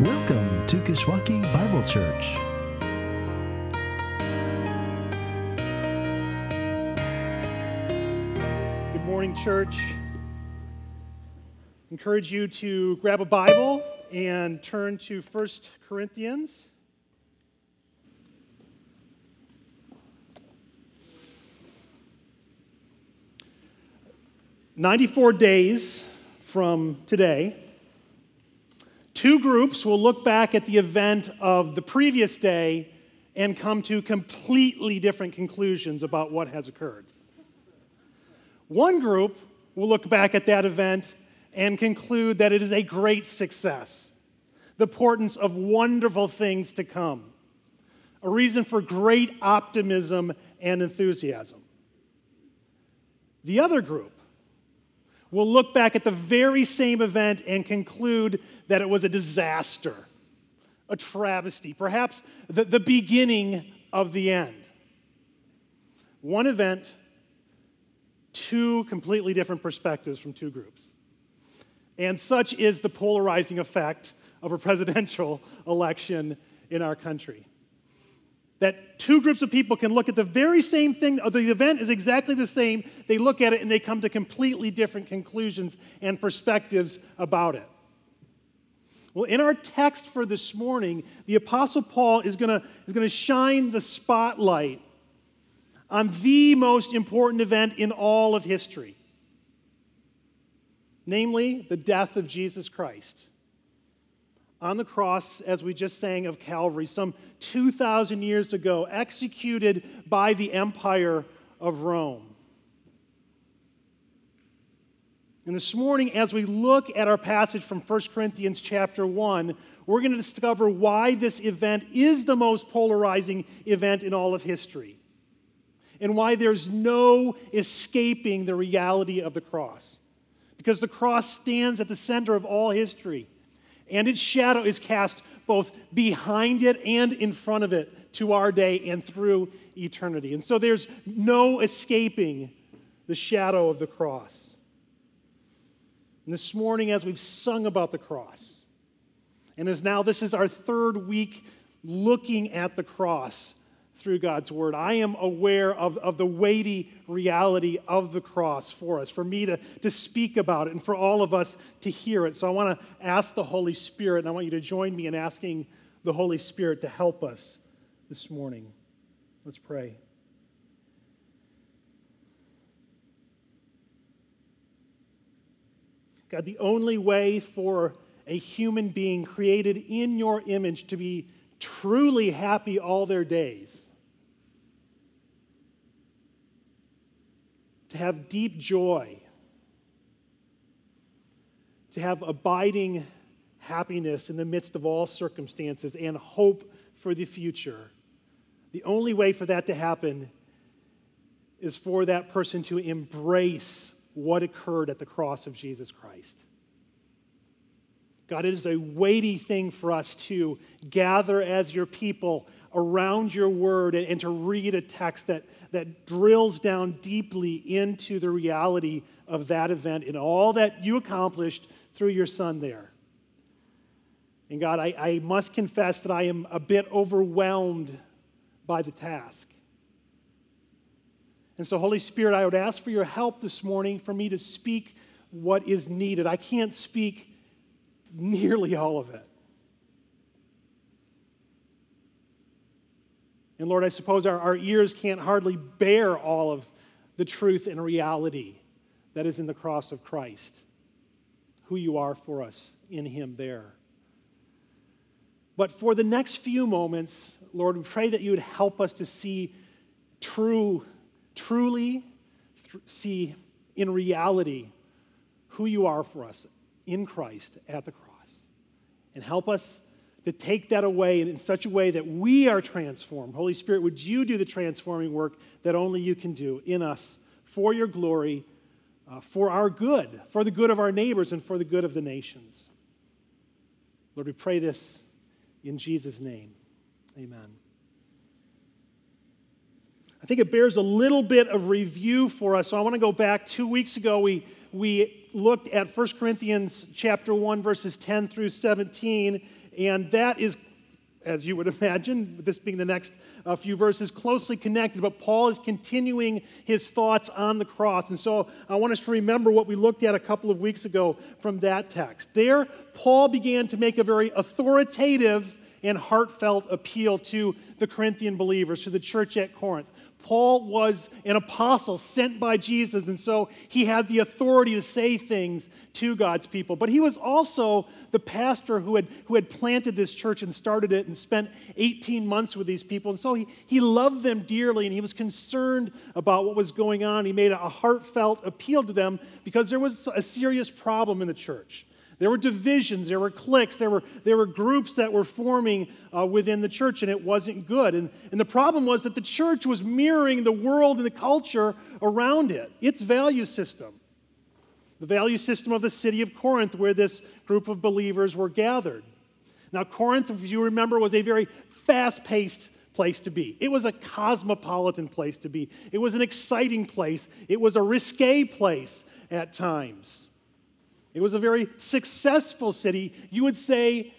Welcome to Kishwaukee Bible Church. Good morning, church. Encourage you to grab a Bible and turn to 1 Corinthians. Ninety-four days from today, two groups will look back at the event of the previous day and come to completely different conclusions about what has occurred. One group will look back at that event and conclude that it is a great success, the portents of wonderful things to come, a reason for great optimism and enthusiasm. The other group will look back at the very same event and conclude that it was a disaster, a travesty, perhaps the, the beginning of the end. One event two completely different perspectives from two groups. And such is the polarizing effect of a presidential election in our country. That two groups of people can look at the very same thing, the event is exactly the same, they look at it and they come to completely different conclusions and perspectives about it. Well, in our text for this morning, the Apostle Paul is going is to shine the spotlight on the most important event in all of history namely, the death of Jesus Christ. On the cross, as we just sang of Calvary, some 2,000 years ago, executed by the empire of Rome. And this morning, as we look at our passage from 1 Corinthians chapter 1, we're going to discover why this event is the most polarizing event in all of history and why there's no escaping the reality of the cross. Because the cross stands at the center of all history, and its shadow is cast both behind it and in front of it to our day and through eternity. And so there's no escaping the shadow of the cross. And this morning, as we've sung about the cross, and as now this is our third week looking at the cross, through God's word. I am aware of, of the weighty reality of the cross for us, for me to, to speak about it, and for all of us to hear it. So I want to ask the Holy Spirit, and I want you to join me in asking the Holy Spirit to help us this morning. Let's pray. God, the only way for a human being created in your image to be truly happy all their days to have deep joy, to have abiding happiness in the midst of all circumstances and hope for the future. The only way for that to happen is for that person to embrace what occurred at the cross of Jesus Christ. God, it is a weighty thing for us to gather as your people around your word and, and, to read a text that, that drills down deeply into the reality of that event and all that you accomplished through your son there. And God, I, I must confess that I am a bit overwhelmed by the task. And so, Holy Spirit, I would ask for your help this morning for me to speak what is needed. I can't speak nearly all of it. And Lord, I suppose our, our ears can't hardly bear all of the truth and reality that is in the cross of Christ, who you are for us in Him there. But for the next few moments, Lord, we pray that you would help us to see true, truly, th- see in reality who you are for us in Christ at the cross. And help us to take that away in such a way that we are transformed. Holy Spirit, would you do the transforming work that only you can do in us for your glory, uh, for our good, for the good of our neighbors, and for the good of the nations? Lord, we pray this in Jesus' name. Amen. I think it bears a little bit of review for us. So I want to go back. Two weeks ago, we we looked at 1 Corinthians chapter 1 verses 10 through 17 And that is, as you would imagine, this being the next uh, few verses, closely connected. But Paul is continuing his thoughts on the cross. And so I want us to remember what we looked at a couple of weeks ago from that text. There, Paul began to make a very authoritative and heartfelt appeal to the Corinthian believers, to the church at Corinth. Paul was an apostle sent by Jesus, and so he had the authority to say things to God's people. But he was also the pastor who had, who had planted this church and started it and spent 18 months with these people. And so he, he loved them dearly and he was concerned about what was going on. He made a heartfelt appeal to them because there was a serious problem in the church. There were divisions, there were cliques, there were, there were groups that were forming uh, within the church, and it wasn't good. And, and the problem was that the church was mirroring the world and the culture around it, its value system. The value system of the city of Corinth, where this group of believers were gathered. Now, Corinth, if you remember, was a very fast paced place to be. It was a cosmopolitan place to be. It was an exciting place. It was a risque place at times. It was a very successful city. You would say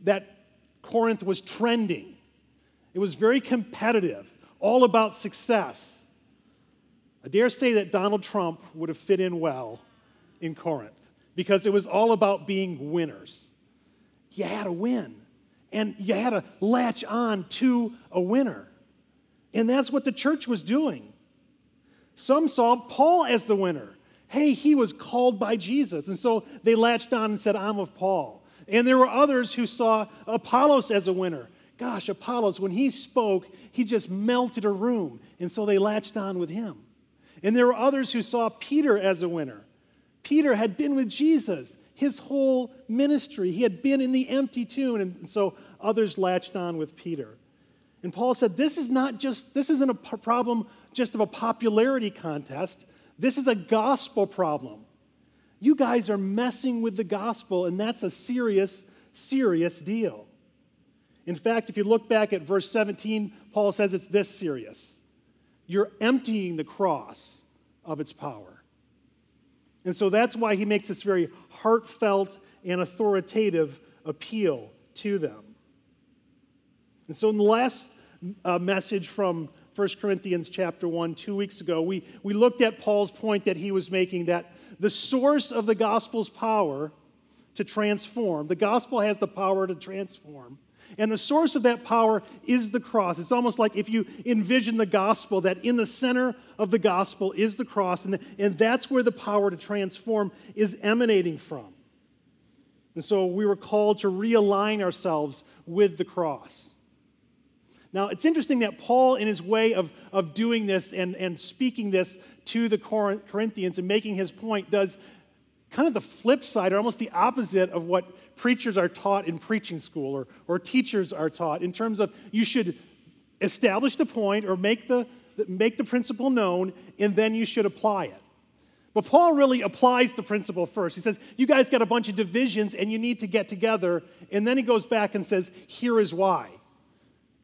that Corinth was trending. It was very competitive, all about success. I dare say that Donald Trump would have fit in well in Corinth because it was all about being winners. You had to win, and you had to latch on to a winner. And that's what the church was doing. Some saw Paul as the winner hey, he was called by Jesus. And so they latched on and said, I'm of Paul. And there were others who saw Apollos as a winner. Gosh, Apollos, when he spoke, he just melted a room. And so they latched on with him. And there were others who saw Peter as a winner. Peter had been with Jesus his whole ministry. He had been in the empty tomb. And so others latched on with Peter. And Paul said, This is not just, this isn't a problem just of a popularity contest. This is a gospel problem. You guys are messing with the gospel, and that's a serious, serious deal. In fact, if you look back at verse 17, Paul says it's this serious. You're emptying the cross of its power. And so that's why he makes this very heartfelt and authoritative appeal to them. And so in the last uh, message from 1 Corinthians chapter 1 two weeks ago, we, we looked at Paul's point that he was making that the source of the gospel's power to transform, the gospel has the power to transform. And the source of that power is the cross. It's almost like if you envision the gospel, that in the center of the gospel is the cross, and, the, and that's where the power to transform is emanating from. And so we were called to realign ourselves with the cross. Now, it's interesting that Paul, in his way of, of doing this and, and speaking this to the Corinthians and making his point, does kind of the flip side, or almost the opposite of what preachers are taught in preaching school or, or teachers are taught in terms of you should establish the point or make the, make the principle known, and then you should apply it. But Paul really applies the principle first. He says, You guys got a bunch of divisions and you need to get together. And then he goes back and says, Here is why.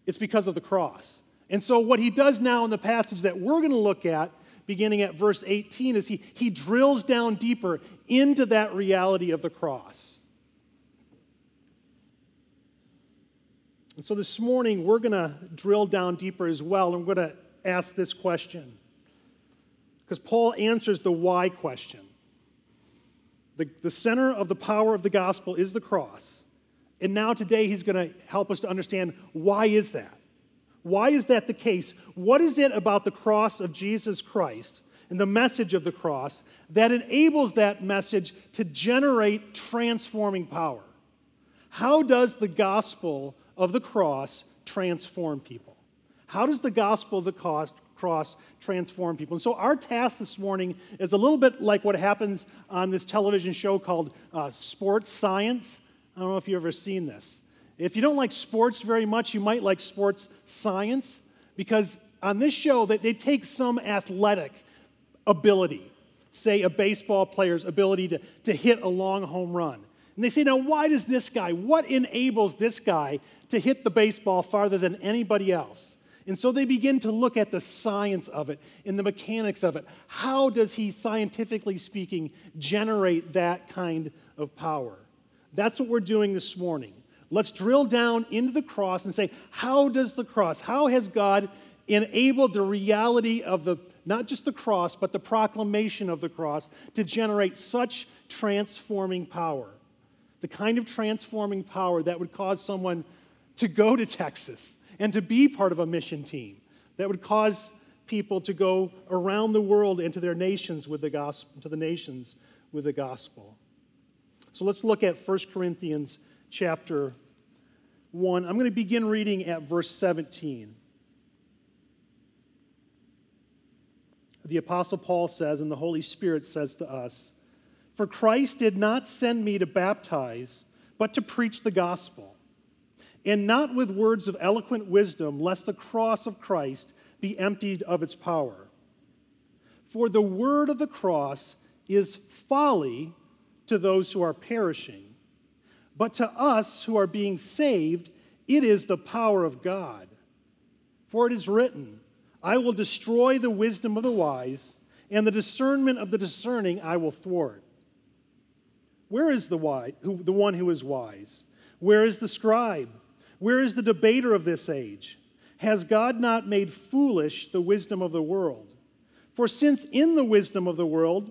It's because of the cross. And so, what he does now in the passage that we're going to look at, beginning at verse 18, is he, he drills down deeper into that reality of the cross. And so, this morning, we're going to drill down deeper as well, and we're going to ask this question. Because Paul answers the why question. The, the center of the power of the gospel is the cross. And now today he's going to help us to understand why is that? Why is that the case? What is it about the cross of Jesus Christ and the message of the cross that enables that message to generate transforming power? How does the gospel of the cross transform people? How does the gospel of the cross transform people? And so, our task this morning is a little bit like what happens on this television show called uh, Sports Science. I don't know if you've ever seen this. If you don't like sports very much, you might like sports science because on this show they, they take some athletic ability, say a baseball player's ability to, to hit a long home run. And they say, now, why does this guy, what enables this guy to hit the baseball farther than anybody else? And so they begin to look at the science of it and the mechanics of it. How does he, scientifically speaking, generate that kind of power? That's what we're doing this morning. Let's drill down into the cross and say, how does the cross, how has God enabled the reality of the, not just the cross, but the proclamation of the cross to generate such transforming power? The kind of transforming power that would cause someone to go to Texas and to be part of a mission team, that would cause people to go around the world into their nations with the gospel, to the nations with the gospel. So let's look at 1 Corinthians chapter 1. I'm going to begin reading at verse 17. The Apostle Paul says, and the Holy Spirit says to us, For Christ did not send me to baptize, but to preach the gospel, and not with words of eloquent wisdom, lest the cross of Christ be emptied of its power. For the word of the cross is folly to those who are perishing, but to us who are being saved, it is the power of God. For it is written, I will destroy the wisdom of the wise, and the discernment of the discerning I will thwart. Where is the, wise, who, the one who is wise? Where is the scribe? Where is the debater of this age? Has God not made foolish the wisdom of the world? For since in the wisdom of the world,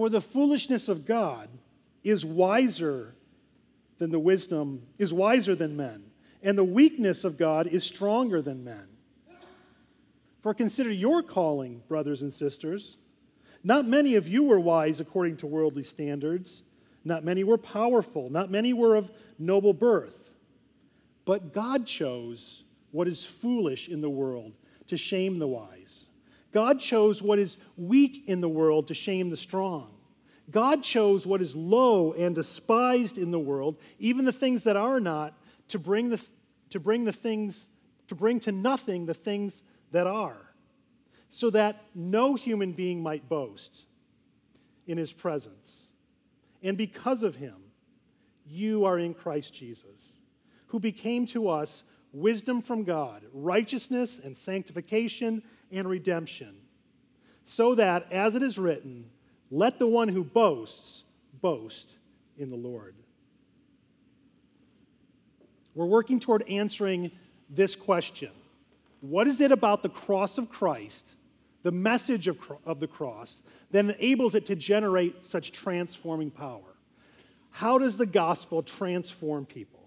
For the foolishness of God is wiser than the wisdom, is wiser than men, and the weakness of God is stronger than men. For consider your calling, brothers and sisters. Not many of you were wise according to worldly standards. Not many were powerful. Not many were of noble birth. But God chose what is foolish in the world to shame the wise. God chose what is weak in the world to shame the strong. God chose what is low and despised in the world, even the things that are not, to bring the, to bring the things, to bring to nothing the things that are, so that no human being might boast in his presence. And because of him, you are in Christ Jesus who became to us wisdom from God, righteousness and sanctification and redemption, so that, as it is written, let the one who boasts boast in the Lord. We're working toward answering this question What is it about the cross of Christ, the message of, of the cross, that enables it to generate such transforming power? How does the gospel transform people?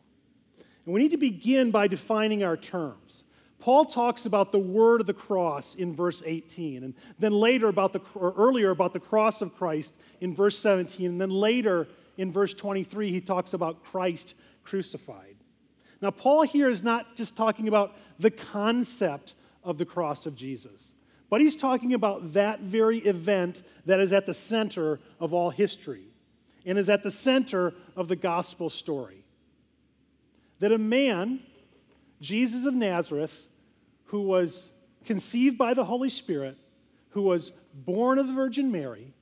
And we need to begin by defining our terms. Paul talks about the word of the cross in verse 18, and then later about the, or earlier about the cross of Christ in verse 17, and then later in verse 23, he talks about Christ crucified. Now, Paul here is not just talking about the concept of the cross of Jesus, but he's talking about that very event that is at the center of all history and is at the center of the gospel story that a man, Jesus of Nazareth, who was conceived by the Holy Spirit, who was born of the Virgin Mary,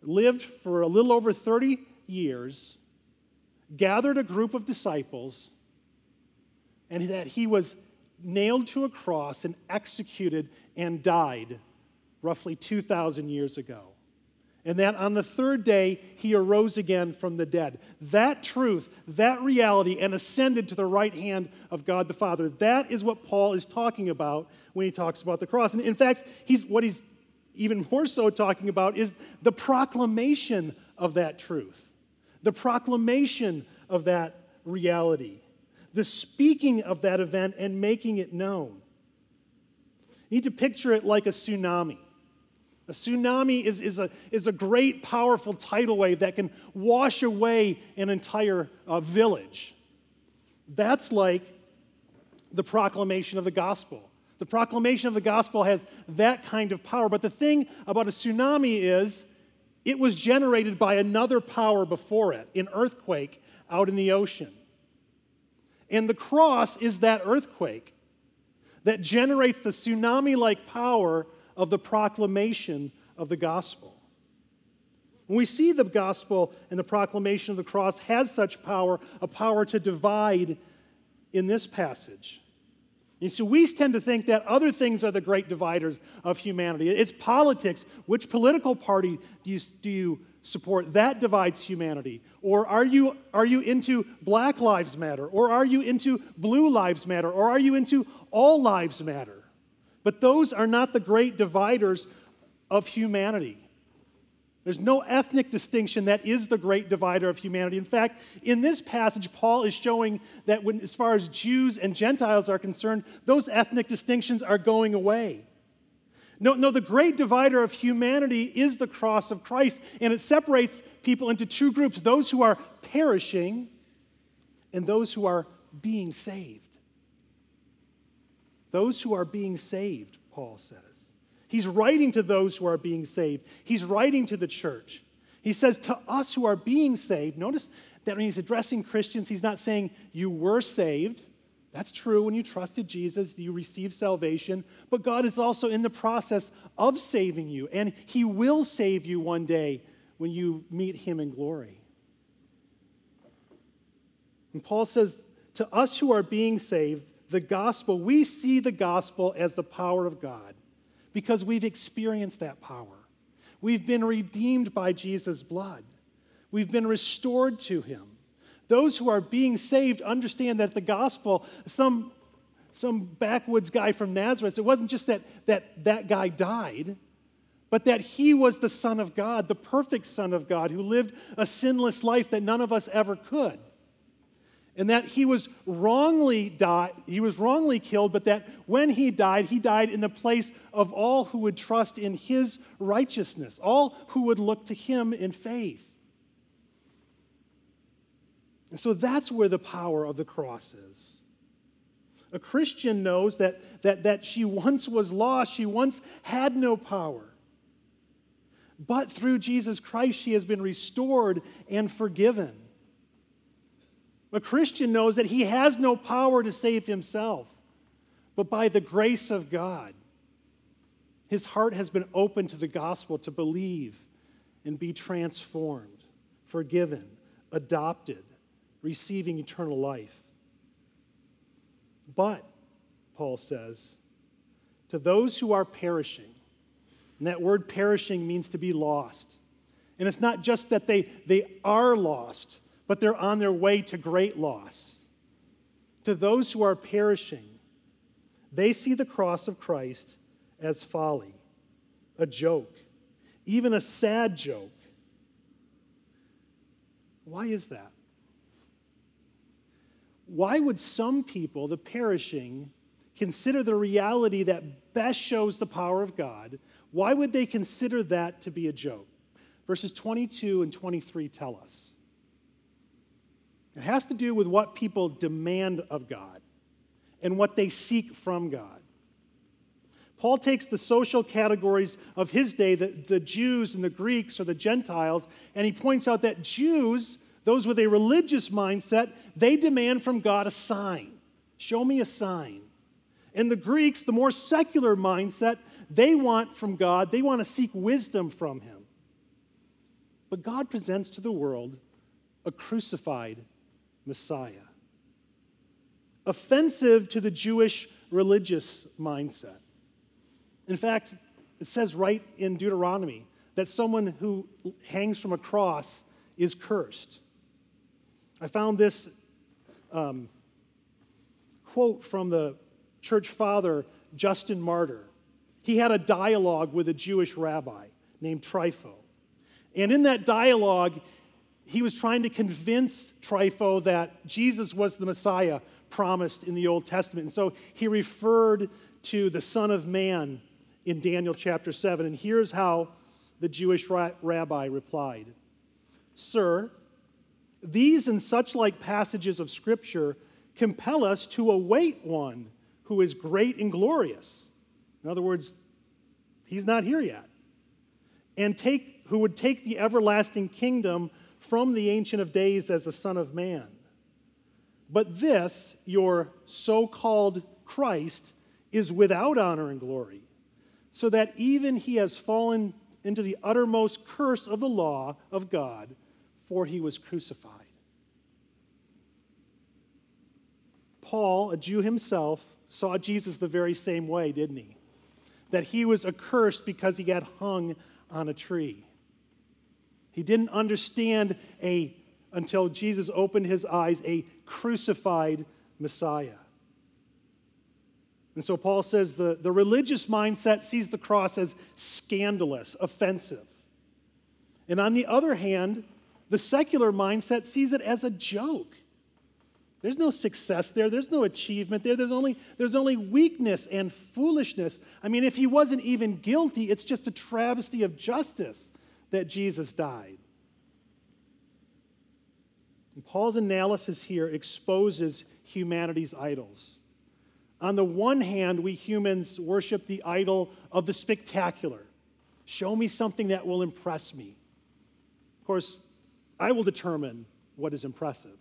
lived for a little over 30 years, gathered a group of disciples, and that he was nailed to a cross and executed and died roughly 2,000 years ago and that on the third day he arose again from the dead. That truth, that reality, and ascended to the right hand of God the Father. That is what Paul is talking about when he talks about the cross. And in fact, he's, what he's even more so talking about is the proclamation of that truth, the proclamation of that reality, the speaking of that event and making it known. You need to picture it like a tsunami. A tsunami is, is, a, is a great, powerful tidal wave that can wash away an entire uh, village. That's like the proclamation of the gospel. The proclamation of the gospel has that kind of power. But the thing about a tsunami is it was generated by another power before it, an earthquake out in the ocean. And the cross is that earthquake that generates the tsunami like power of the proclamation of the gospel. When we see the gospel and the proclamation of the cross has such power, a power to divide in this passage. You see, we tend to think that other things are the great dividers of humanity. It's politics. Which political party do you, do you support? That divides humanity. Or are you, are you into Black Lives Matter? Or are you into Blue Lives Matter? Or are you into All Lives Matter? But those are not the great dividers of humanity. There's no ethnic distinction that is the great divider of humanity. In fact, in this passage, Paul is showing that when, as far as Jews and Gentiles are concerned, those ethnic distinctions are going away. No, no, the great divider of humanity is the cross of Christ, and it separates people into two groups those who are perishing and those who are being saved. Those who are being saved, Paul says. He's writing to those who are being saved. He's writing to the church. He says, To us who are being saved, notice that when he's addressing Christians, he's not saying you were saved. That's true. When you trusted Jesus, you received salvation. But God is also in the process of saving you, and He will save you one day when you meet Him in glory. And Paul says, To us who are being saved, the gospel, we see the gospel as the power of God because we've experienced that power. We've been redeemed by Jesus' blood, we've been restored to Him. Those who are being saved understand that the gospel, some, some backwoods guy from Nazareth, it wasn't just that, that that guy died, but that he was the Son of God, the perfect Son of God, who lived a sinless life that none of us ever could and that he was wrongly died, he was wrongly killed, but that when he died, he died in the place of all who would trust in his righteousness, all who would look to him in faith. And so that's where the power of the cross is. A Christian knows that, that, that she once was lost, she once had no power. But through Jesus Christ, she has been restored and forgiven. A Christian knows that he has no power to save himself, but by the grace of God, his heart has been opened to the gospel to believe and be transformed, forgiven, adopted, receiving eternal life. But, Paul says, to those who are perishing, and that word perishing means to be lost. And it's not just that they, they are lost, but they're on their way to great loss. To those who are perishing, they see the cross of Christ as folly, a joke, even a sad joke. Why is that? Why would some people, the perishing, consider the reality that best shows the power of God? Why would they consider that to be a joke? Verses 22 and 23 tell us. It has to do with what people demand of God and what they seek from God. Paul takes the social categories of his day, the, the Jews and the Greeks or the Gentiles, and he points out that Jews, those with a religious mindset, they demand from God a sign. Show me a sign. And the Greeks, the more secular mindset, they want from God, they want to seek wisdom from him. But God presents to the world a crucified Messiah. Offensive to the Jewish religious mindset. In fact, it says right in Deuteronomy that someone who hangs from a cross is cursed. I found this um, quote from the church father Justin Martyr. He had a dialogue with a Jewish rabbi named Trypho. And in that dialogue, he was trying to convince Trypho that Jesus was the Messiah promised in the Old Testament. And so he referred to the Son of Man in Daniel chapter 7. And here's how the Jewish rabbi replied Sir, these and such like passages of Scripture compel us to await one who is great and glorious. In other words, he's not here yet. And take who would take the everlasting kingdom from the Ancient of Days as the Son of Man. But this, your so called Christ, is without honor and glory, so that even he has fallen into the uttermost curse of the law of God, for he was crucified. Paul, a Jew himself, saw Jesus the very same way, didn't he? That he was accursed because he got hung on a tree. He didn't understand a until Jesus opened his eyes a crucified Messiah. And so Paul says the, the religious mindset sees the cross as scandalous, offensive. And on the other hand, the secular mindset sees it as a joke. There's no success there. There's no achievement there. There's only, there's only weakness and foolishness. I mean, if he wasn't even guilty, it's just a travesty of justice that Jesus died. And Paul's analysis here exposes humanity's idols. On the one hand, we humans worship the idol of the spectacular. Show me something that will impress me. Of course, I will determine what is impressive.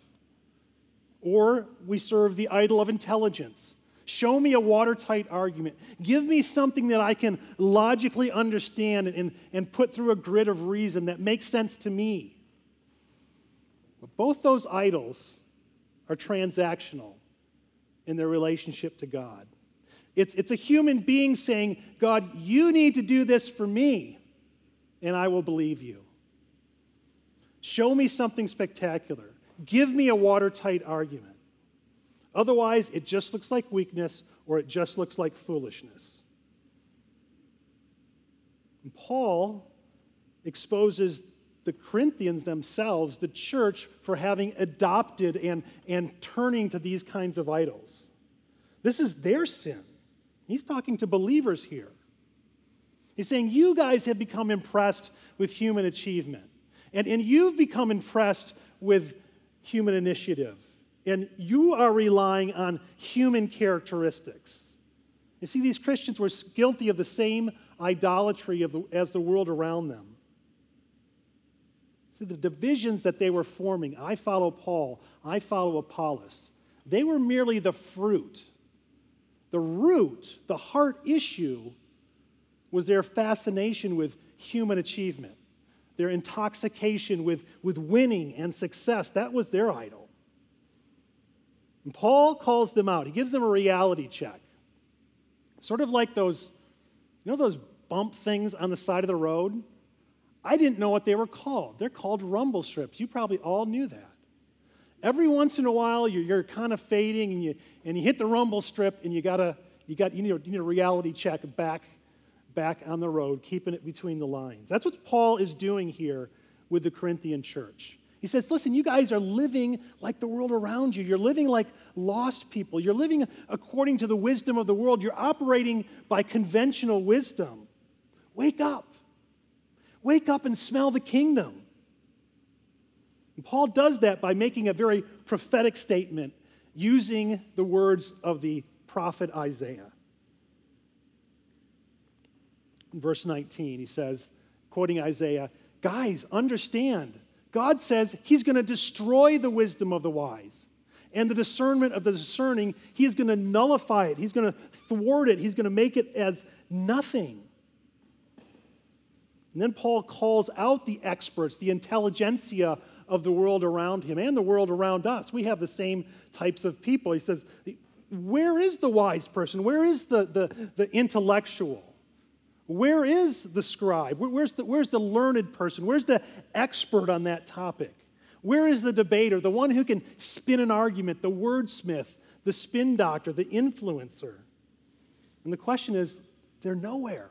Or we serve the idol of intelligence. Show me a watertight argument. Give me something that I can logically understand and, and put through a grid of reason that makes sense to me. But both those idols are transactional in their relationship to God. It's, it's a human being saying, God, you need to do this for me, and I will believe you. Show me something spectacular. Give me a watertight argument. Otherwise, it just looks like weakness or it just looks like foolishness. And Paul exposes the Corinthians themselves, the church, for having adopted and, and turning to these kinds of idols. This is their sin. He's talking to believers here. He's saying, You guys have become impressed with human achievement, and, and you've become impressed with human initiative, and you are relying on human characteristics. You see, these Christians were guilty of the same idolatry the, as the world around them. See, the divisions that they were forming I follow Paul, I follow Apollos they were merely the fruit. The root, the heart issue, was their fascination with human achievement, their intoxication with, with winning and success. That was their idol. And Paul calls them out. He gives them a reality check. Sort of like those, you know, those bump things on the side of the road? I didn't know what they were called. They're called rumble strips. You probably all knew that. Every once in a while, you're, you're kind of fading and you, and you hit the rumble strip and you, gotta, you, got, you, need a, you need a reality check back, back on the road, keeping it between the lines. That's what Paul is doing here with the Corinthian church. He says, Listen, you guys are living like the world around you. You're living like lost people. You're living according to the wisdom of the world. You're operating by conventional wisdom. Wake up. Wake up and smell the kingdom. And Paul does that by making a very prophetic statement using the words of the prophet Isaiah. In verse 19, he says, quoting Isaiah, Guys, understand. God says he's going to destroy the wisdom of the wise and the discernment of the discerning. He is going to nullify it, he's going to thwart it, he's going to make it as nothing. And then Paul calls out the experts, the intelligentsia of the world around him and the world around us. We have the same types of people. He says, Where is the wise person? Where is the, the, the intellectual? Where is the scribe? Where's the, where's the learned person? Where's the expert on that topic? Where is the debater, the one who can spin an argument, the wordsmith, the spin doctor, the influencer? And the question is, they're nowhere.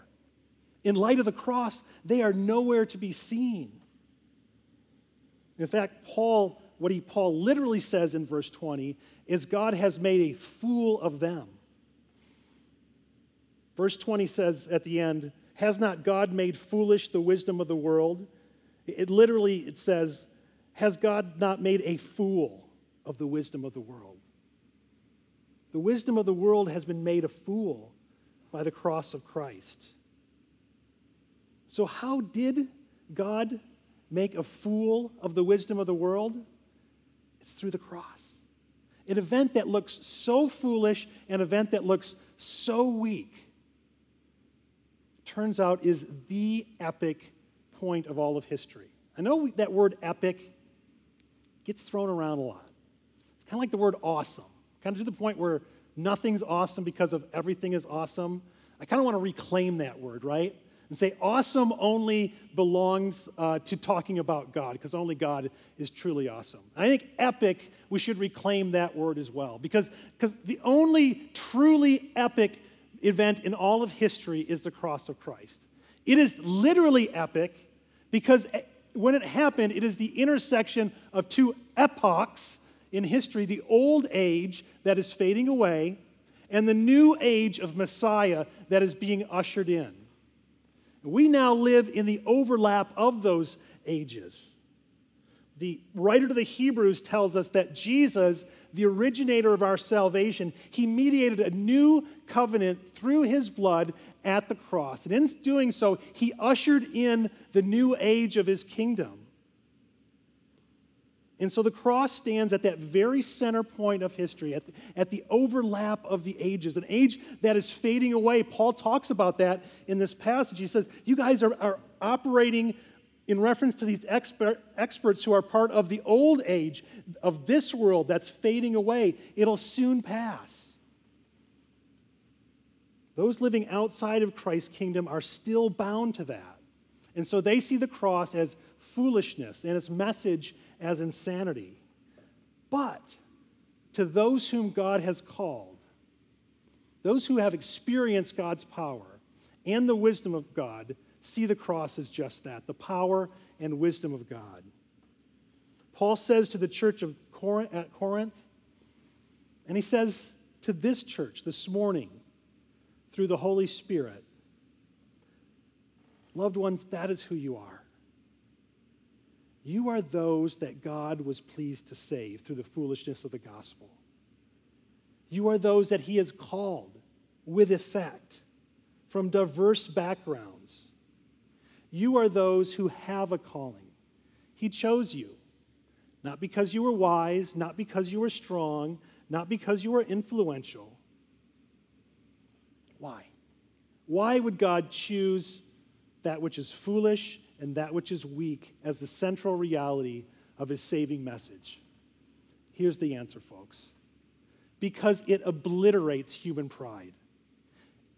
In light of the cross, they are nowhere to be seen. In fact, Paul, what he Paul literally says in verse 20 is God has made a fool of them. Verse 20 says at the end, has not God made foolish the wisdom of the world? It literally it says, has God not made a fool of the wisdom of the world? The wisdom of the world has been made a fool by the cross of Christ. So, how did God make a fool of the wisdom of the world? It's through the cross. An event that looks so foolish, an event that looks so weak, turns out is the epic point of all of history. I know that word epic gets thrown around a lot. It's kind of like the word awesome, kind of to the point where nothing's awesome because of everything is awesome. I kind of want to reclaim that word, right? And say awesome only belongs uh, to talking about God, because only God is truly awesome. I think epic, we should reclaim that word as well, because because the only truly epic event in all of history is the cross of Christ. It is literally epic because eh, when it happened, it is the intersection of two epochs in history the old age that is fading away and the new age of Messiah that is being ushered in. We now live in the overlap of those ages. The writer to the Hebrews tells us that Jesus, the originator of our salvation, he mediated a new covenant through his blood at the cross. And in doing so, he ushered in the new age of his kingdom. And so the cross stands at that very center point of history, at the, at the overlap of the ages, an age that is fading away. Paul talks about that in this passage. He says, You guys are, are operating in reference to these expert, experts who are part of the old age of this world that's fading away. It'll soon pass. Those living outside of Christ's kingdom are still bound to that. And so they see the cross as foolishness and its message as insanity. But to those whom God has called, those who have experienced God's power and the wisdom of God, see the cross as just that the power and wisdom of God. Paul says to the church of Corinth, at Corinth, and he says to this church this morning through the Holy Spirit, Loved ones, that is who you are. You are those that God was pleased to save through the foolishness of the gospel. You are those that He has called with effect from diverse backgrounds. You are those who have a calling. He chose you, not because you were wise, not because you were strong, not because you were influential. Why? Why would God choose that which is foolish and that which is weak as the central reality of his saving message? Here's the answer, folks because it obliterates human pride,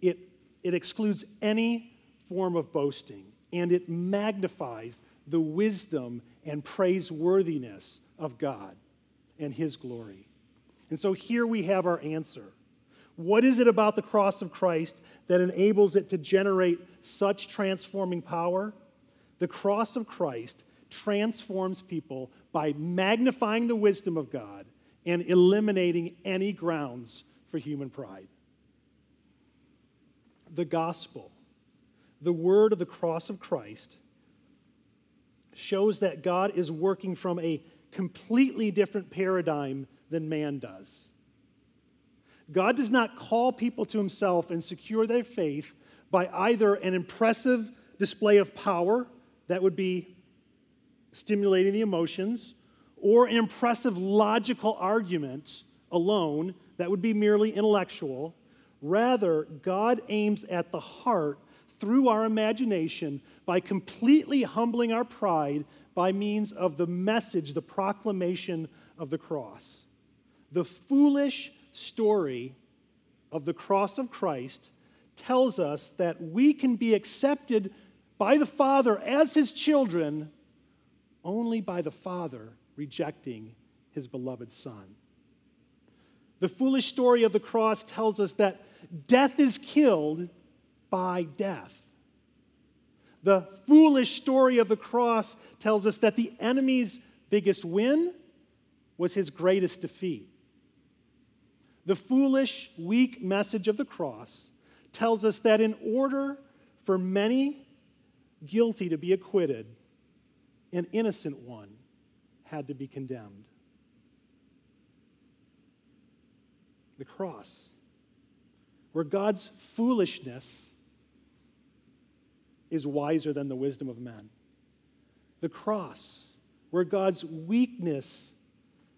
it, it excludes any form of boasting, and it magnifies the wisdom and praiseworthiness of God and his glory. And so here we have our answer. What is it about the cross of Christ that enables it to generate such transforming power? The cross of Christ transforms people by magnifying the wisdom of God and eliminating any grounds for human pride. The gospel, the word of the cross of Christ, shows that God is working from a completely different paradigm than man does. God does not call people to himself and secure their faith by either an impressive display of power that would be stimulating the emotions, or an impressive logical argument alone that would be merely intellectual. Rather, God aims at the heart through our imagination by completely humbling our pride by means of the message, the proclamation of the cross. The foolish story of the cross of Christ tells us that we can be accepted by the Father as his children only by the Father rejecting his beloved Son. The foolish story of the cross tells us that death is killed by death. The foolish story of the cross tells us that the enemy's biggest win was his greatest defeat. The foolish, weak message of the cross tells us that in order for many guilty to be acquitted, an innocent one had to be condemned. The cross, where God's foolishness is wiser than the wisdom of men. the cross, where God's weakness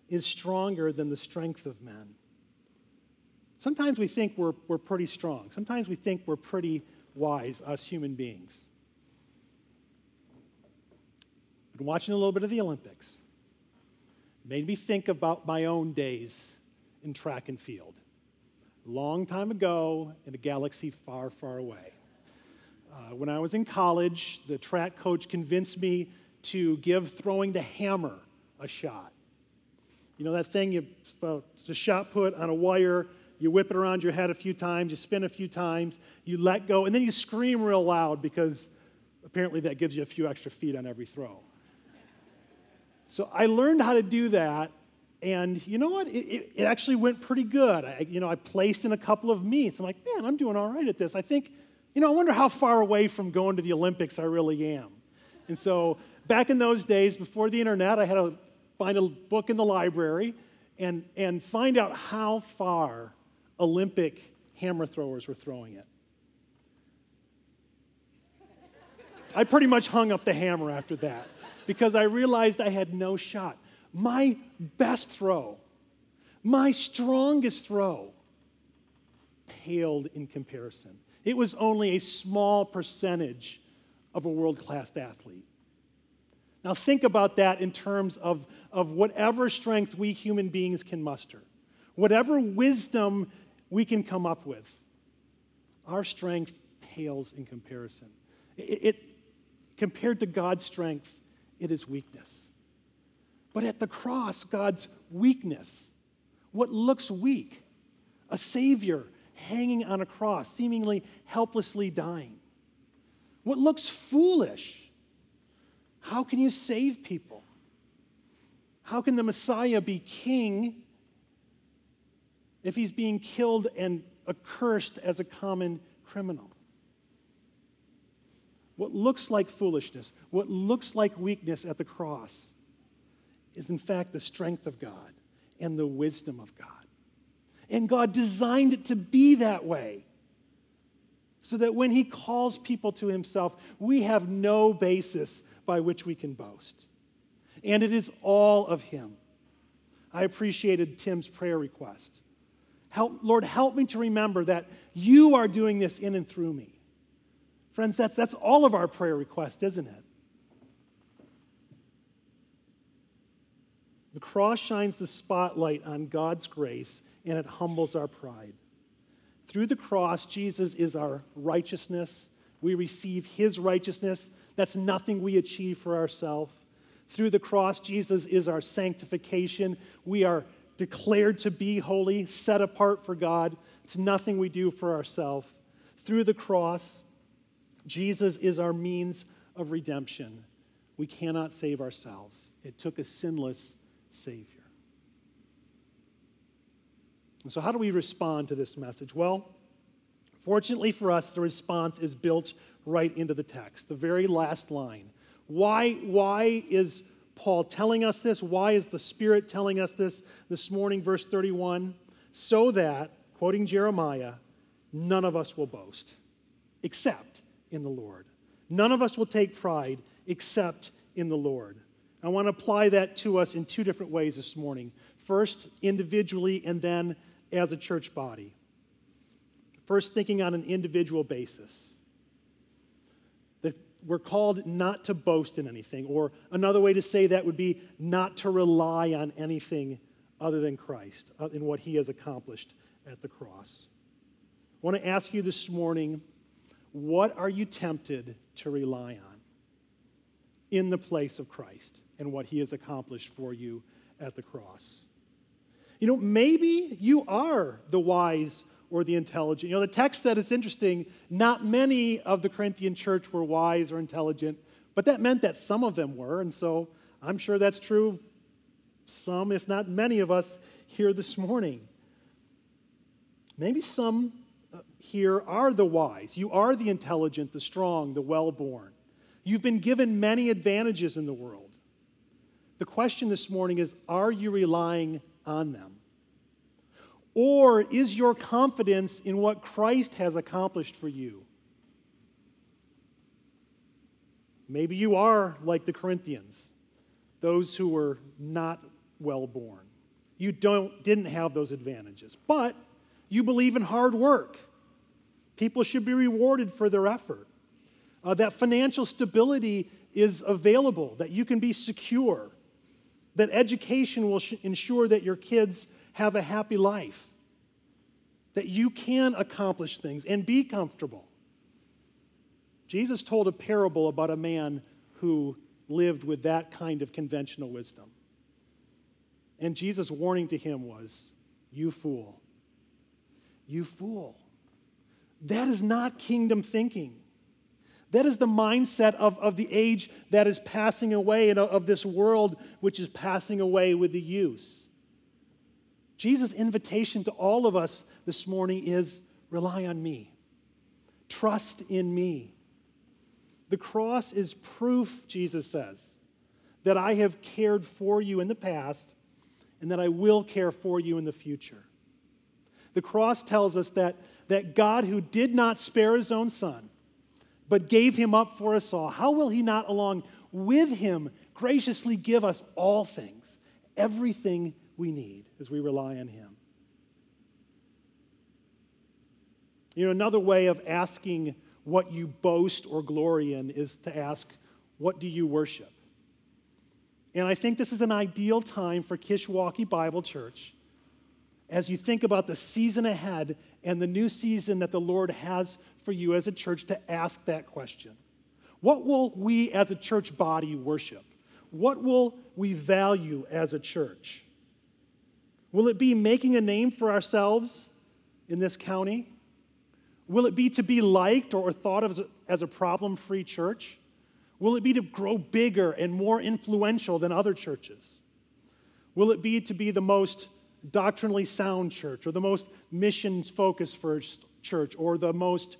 is stronger than the strength of men. Sometimes we think we're, we're pretty strong. Sometimes we think we're pretty wise, us human beings. Been watching a little bit of the Olympics. Made me think about my own days in track and field. Long time ago in a galaxy far, far away. Uh, when I was in college, the track coach convinced me to give throwing the hammer a shot. You know that thing, you, it's a shot put on a wire, you whip it around your head a few times, you spin a few times, you let go, and then you scream real loud because apparently that gives you a few extra feet on every throw. So I learned how to do that, and you know what? It, it, it actually went pretty good. I, you know, I placed in a couple of meets. I'm like, man, I'm doing all right at this. I think, you know, I wonder how far away from going to the Olympics I really am. And so back in those days, before the internet, I had to find a book in the library and, and find out how far Olympic hammer throwers were throwing it. I pretty much hung up the hammer after that because I realized I had no shot. My best throw, my strongest throw, paled in comparison. It was only a small percentage of a world class athlete. Now, think about that in terms of, of whatever strength we human beings can muster, whatever wisdom we can come up with. Our strength pales in comparison. It, it, compared to God's strength, it is weakness. But at the cross, God's weakness, what looks weak, a Savior hanging on a cross, seemingly helplessly dying. What looks foolish, how can you save people? How can the Messiah be king if he's being killed and accursed as a common criminal. What looks like foolishness, what looks like weakness at the cross, is in fact the strength of God and the wisdom of God. And God designed it to be that way. So that when He calls people to Himself, we have no basis by which we can boast. And it is all of Him. I appreciated Tim's prayer request. Help, Lord, help me to remember that you are doing this in and through me. Friends, that's, that's all of our prayer request, isn't it? The cross shines the spotlight on God's grace and it humbles our pride. Through the cross, Jesus is our righteousness. We receive his righteousness. That's nothing we achieve for ourselves. Through the cross, Jesus is our sanctification. We are declared to be holy, set apart for God. It's nothing we do for ourselves. Through the cross, Jesus is our means of redemption. We cannot save ourselves. It took a sinless Savior. And so, how do we respond to this message? Well, fortunately for us, the response is built right into the text, the very last line. Why, why is Paul telling us this? Why is the Spirit telling us this this morning? Verse 31 so that, quoting Jeremiah, none of us will boast except in the Lord. None of us will take pride except in the Lord. I want to apply that to us in two different ways this morning. First, individually, and then as a church body. First, thinking on an individual basis That we're called not to boast in anything. Or another way to say that would be not to rely on anything other than Christ uh, in what he has accomplished at the cross. I want to ask you this morning what are you tempted to rely on in the place of Christ and what he has accomplished for you at the cross? You know, maybe you are the wise or the intelligent. You know, the text said it's interesting, not many of the Corinthian church were wise or intelligent, but that meant that some of them were. And so I'm sure that's true some, if not many of us here this morning. Maybe some uh, here are the wise. You are the intelligent, the strong, the well born. You've been given many advantages in the world. The question this morning is are you relying on them? Or is your confidence in what Christ has accomplished for you? Maybe you are like the Corinthians, those who were not well born. You don't, didn't have those advantages, but you believe in hard work. People should be rewarded for their effort. Uh, that financial stability is available, that you can be secure, that education will sh- ensure that your kids have a happy life, that you can accomplish things and be comfortable. Jesus told a parable about a man who lived with that kind of conventional wisdom. And Jesus' warning to him was, You fool. You fool. That is not kingdom thinking. That is the mindset of, of the age that is passing away and of this world which is passing away with the use. Jesus' invitation to all of us this morning is rely on me, trust in me. The cross is proof, Jesus says, that I have cared for you in the past and that I will care for you in the future. The cross tells us that, that God, who did not spare his own son, but gave him up for us all, how will he not, along with him, graciously give us all things, everything we need as we rely on him? You know, another way of asking what you boast or glory in is to ask, What do you worship? And I think this is an ideal time for Kishwaukee Bible Church as you think about the season ahead and the new season that the Lord has for you as a church to ask that question. What will we as a church body worship? What will we value as a church? Will it be making a name for ourselves in this county? Will it be to be liked or thought of as a problem free church? Will it be to grow bigger and more influential than other churches? Will it be to be the most doctrinally sound church or the most missions focused first church or the most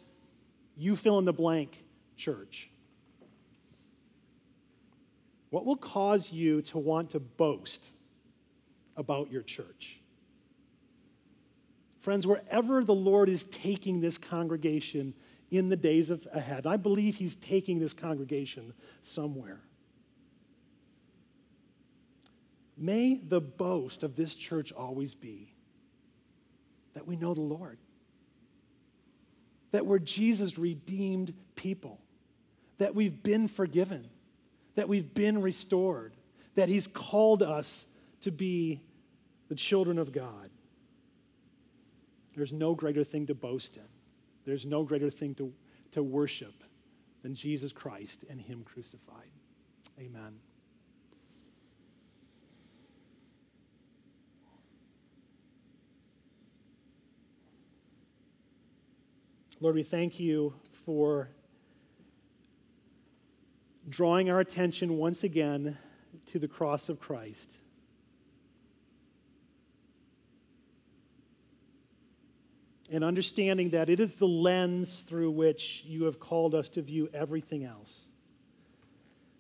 you fill in the blank church? What will cause you to want to boast about your church? Friends, wherever the Lord is taking this congregation in the days of ahead, I believe He's taking this congregation somewhere. May the boast of this church always be that we know the Lord, that we're Jesus redeemed people, that we've been forgiven, that we've been restored, that He's called us to be the children of God. There's no greater thing to boast in. There's no greater thing to, to worship than Jesus Christ and Him crucified. Amen. Lord, we thank you for drawing our attention once again to the cross of Christ. and understanding that it is the lens through which you have called us to view everything else.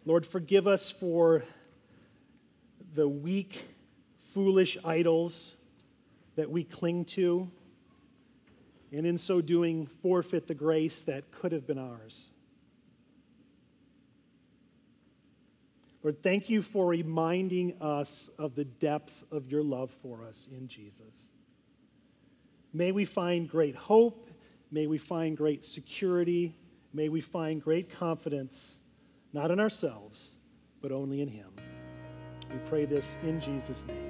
Lord, forgive us for the weak, foolish idols that we cling to, and in so doing, forfeit the grace that could have been ours. Lord, thank you for reminding us of the depth of your love for us in Jesus. May we find great hope. May we find great security. May we find great confidence, not in ourselves, but only in Him. We pray this in Jesus' name.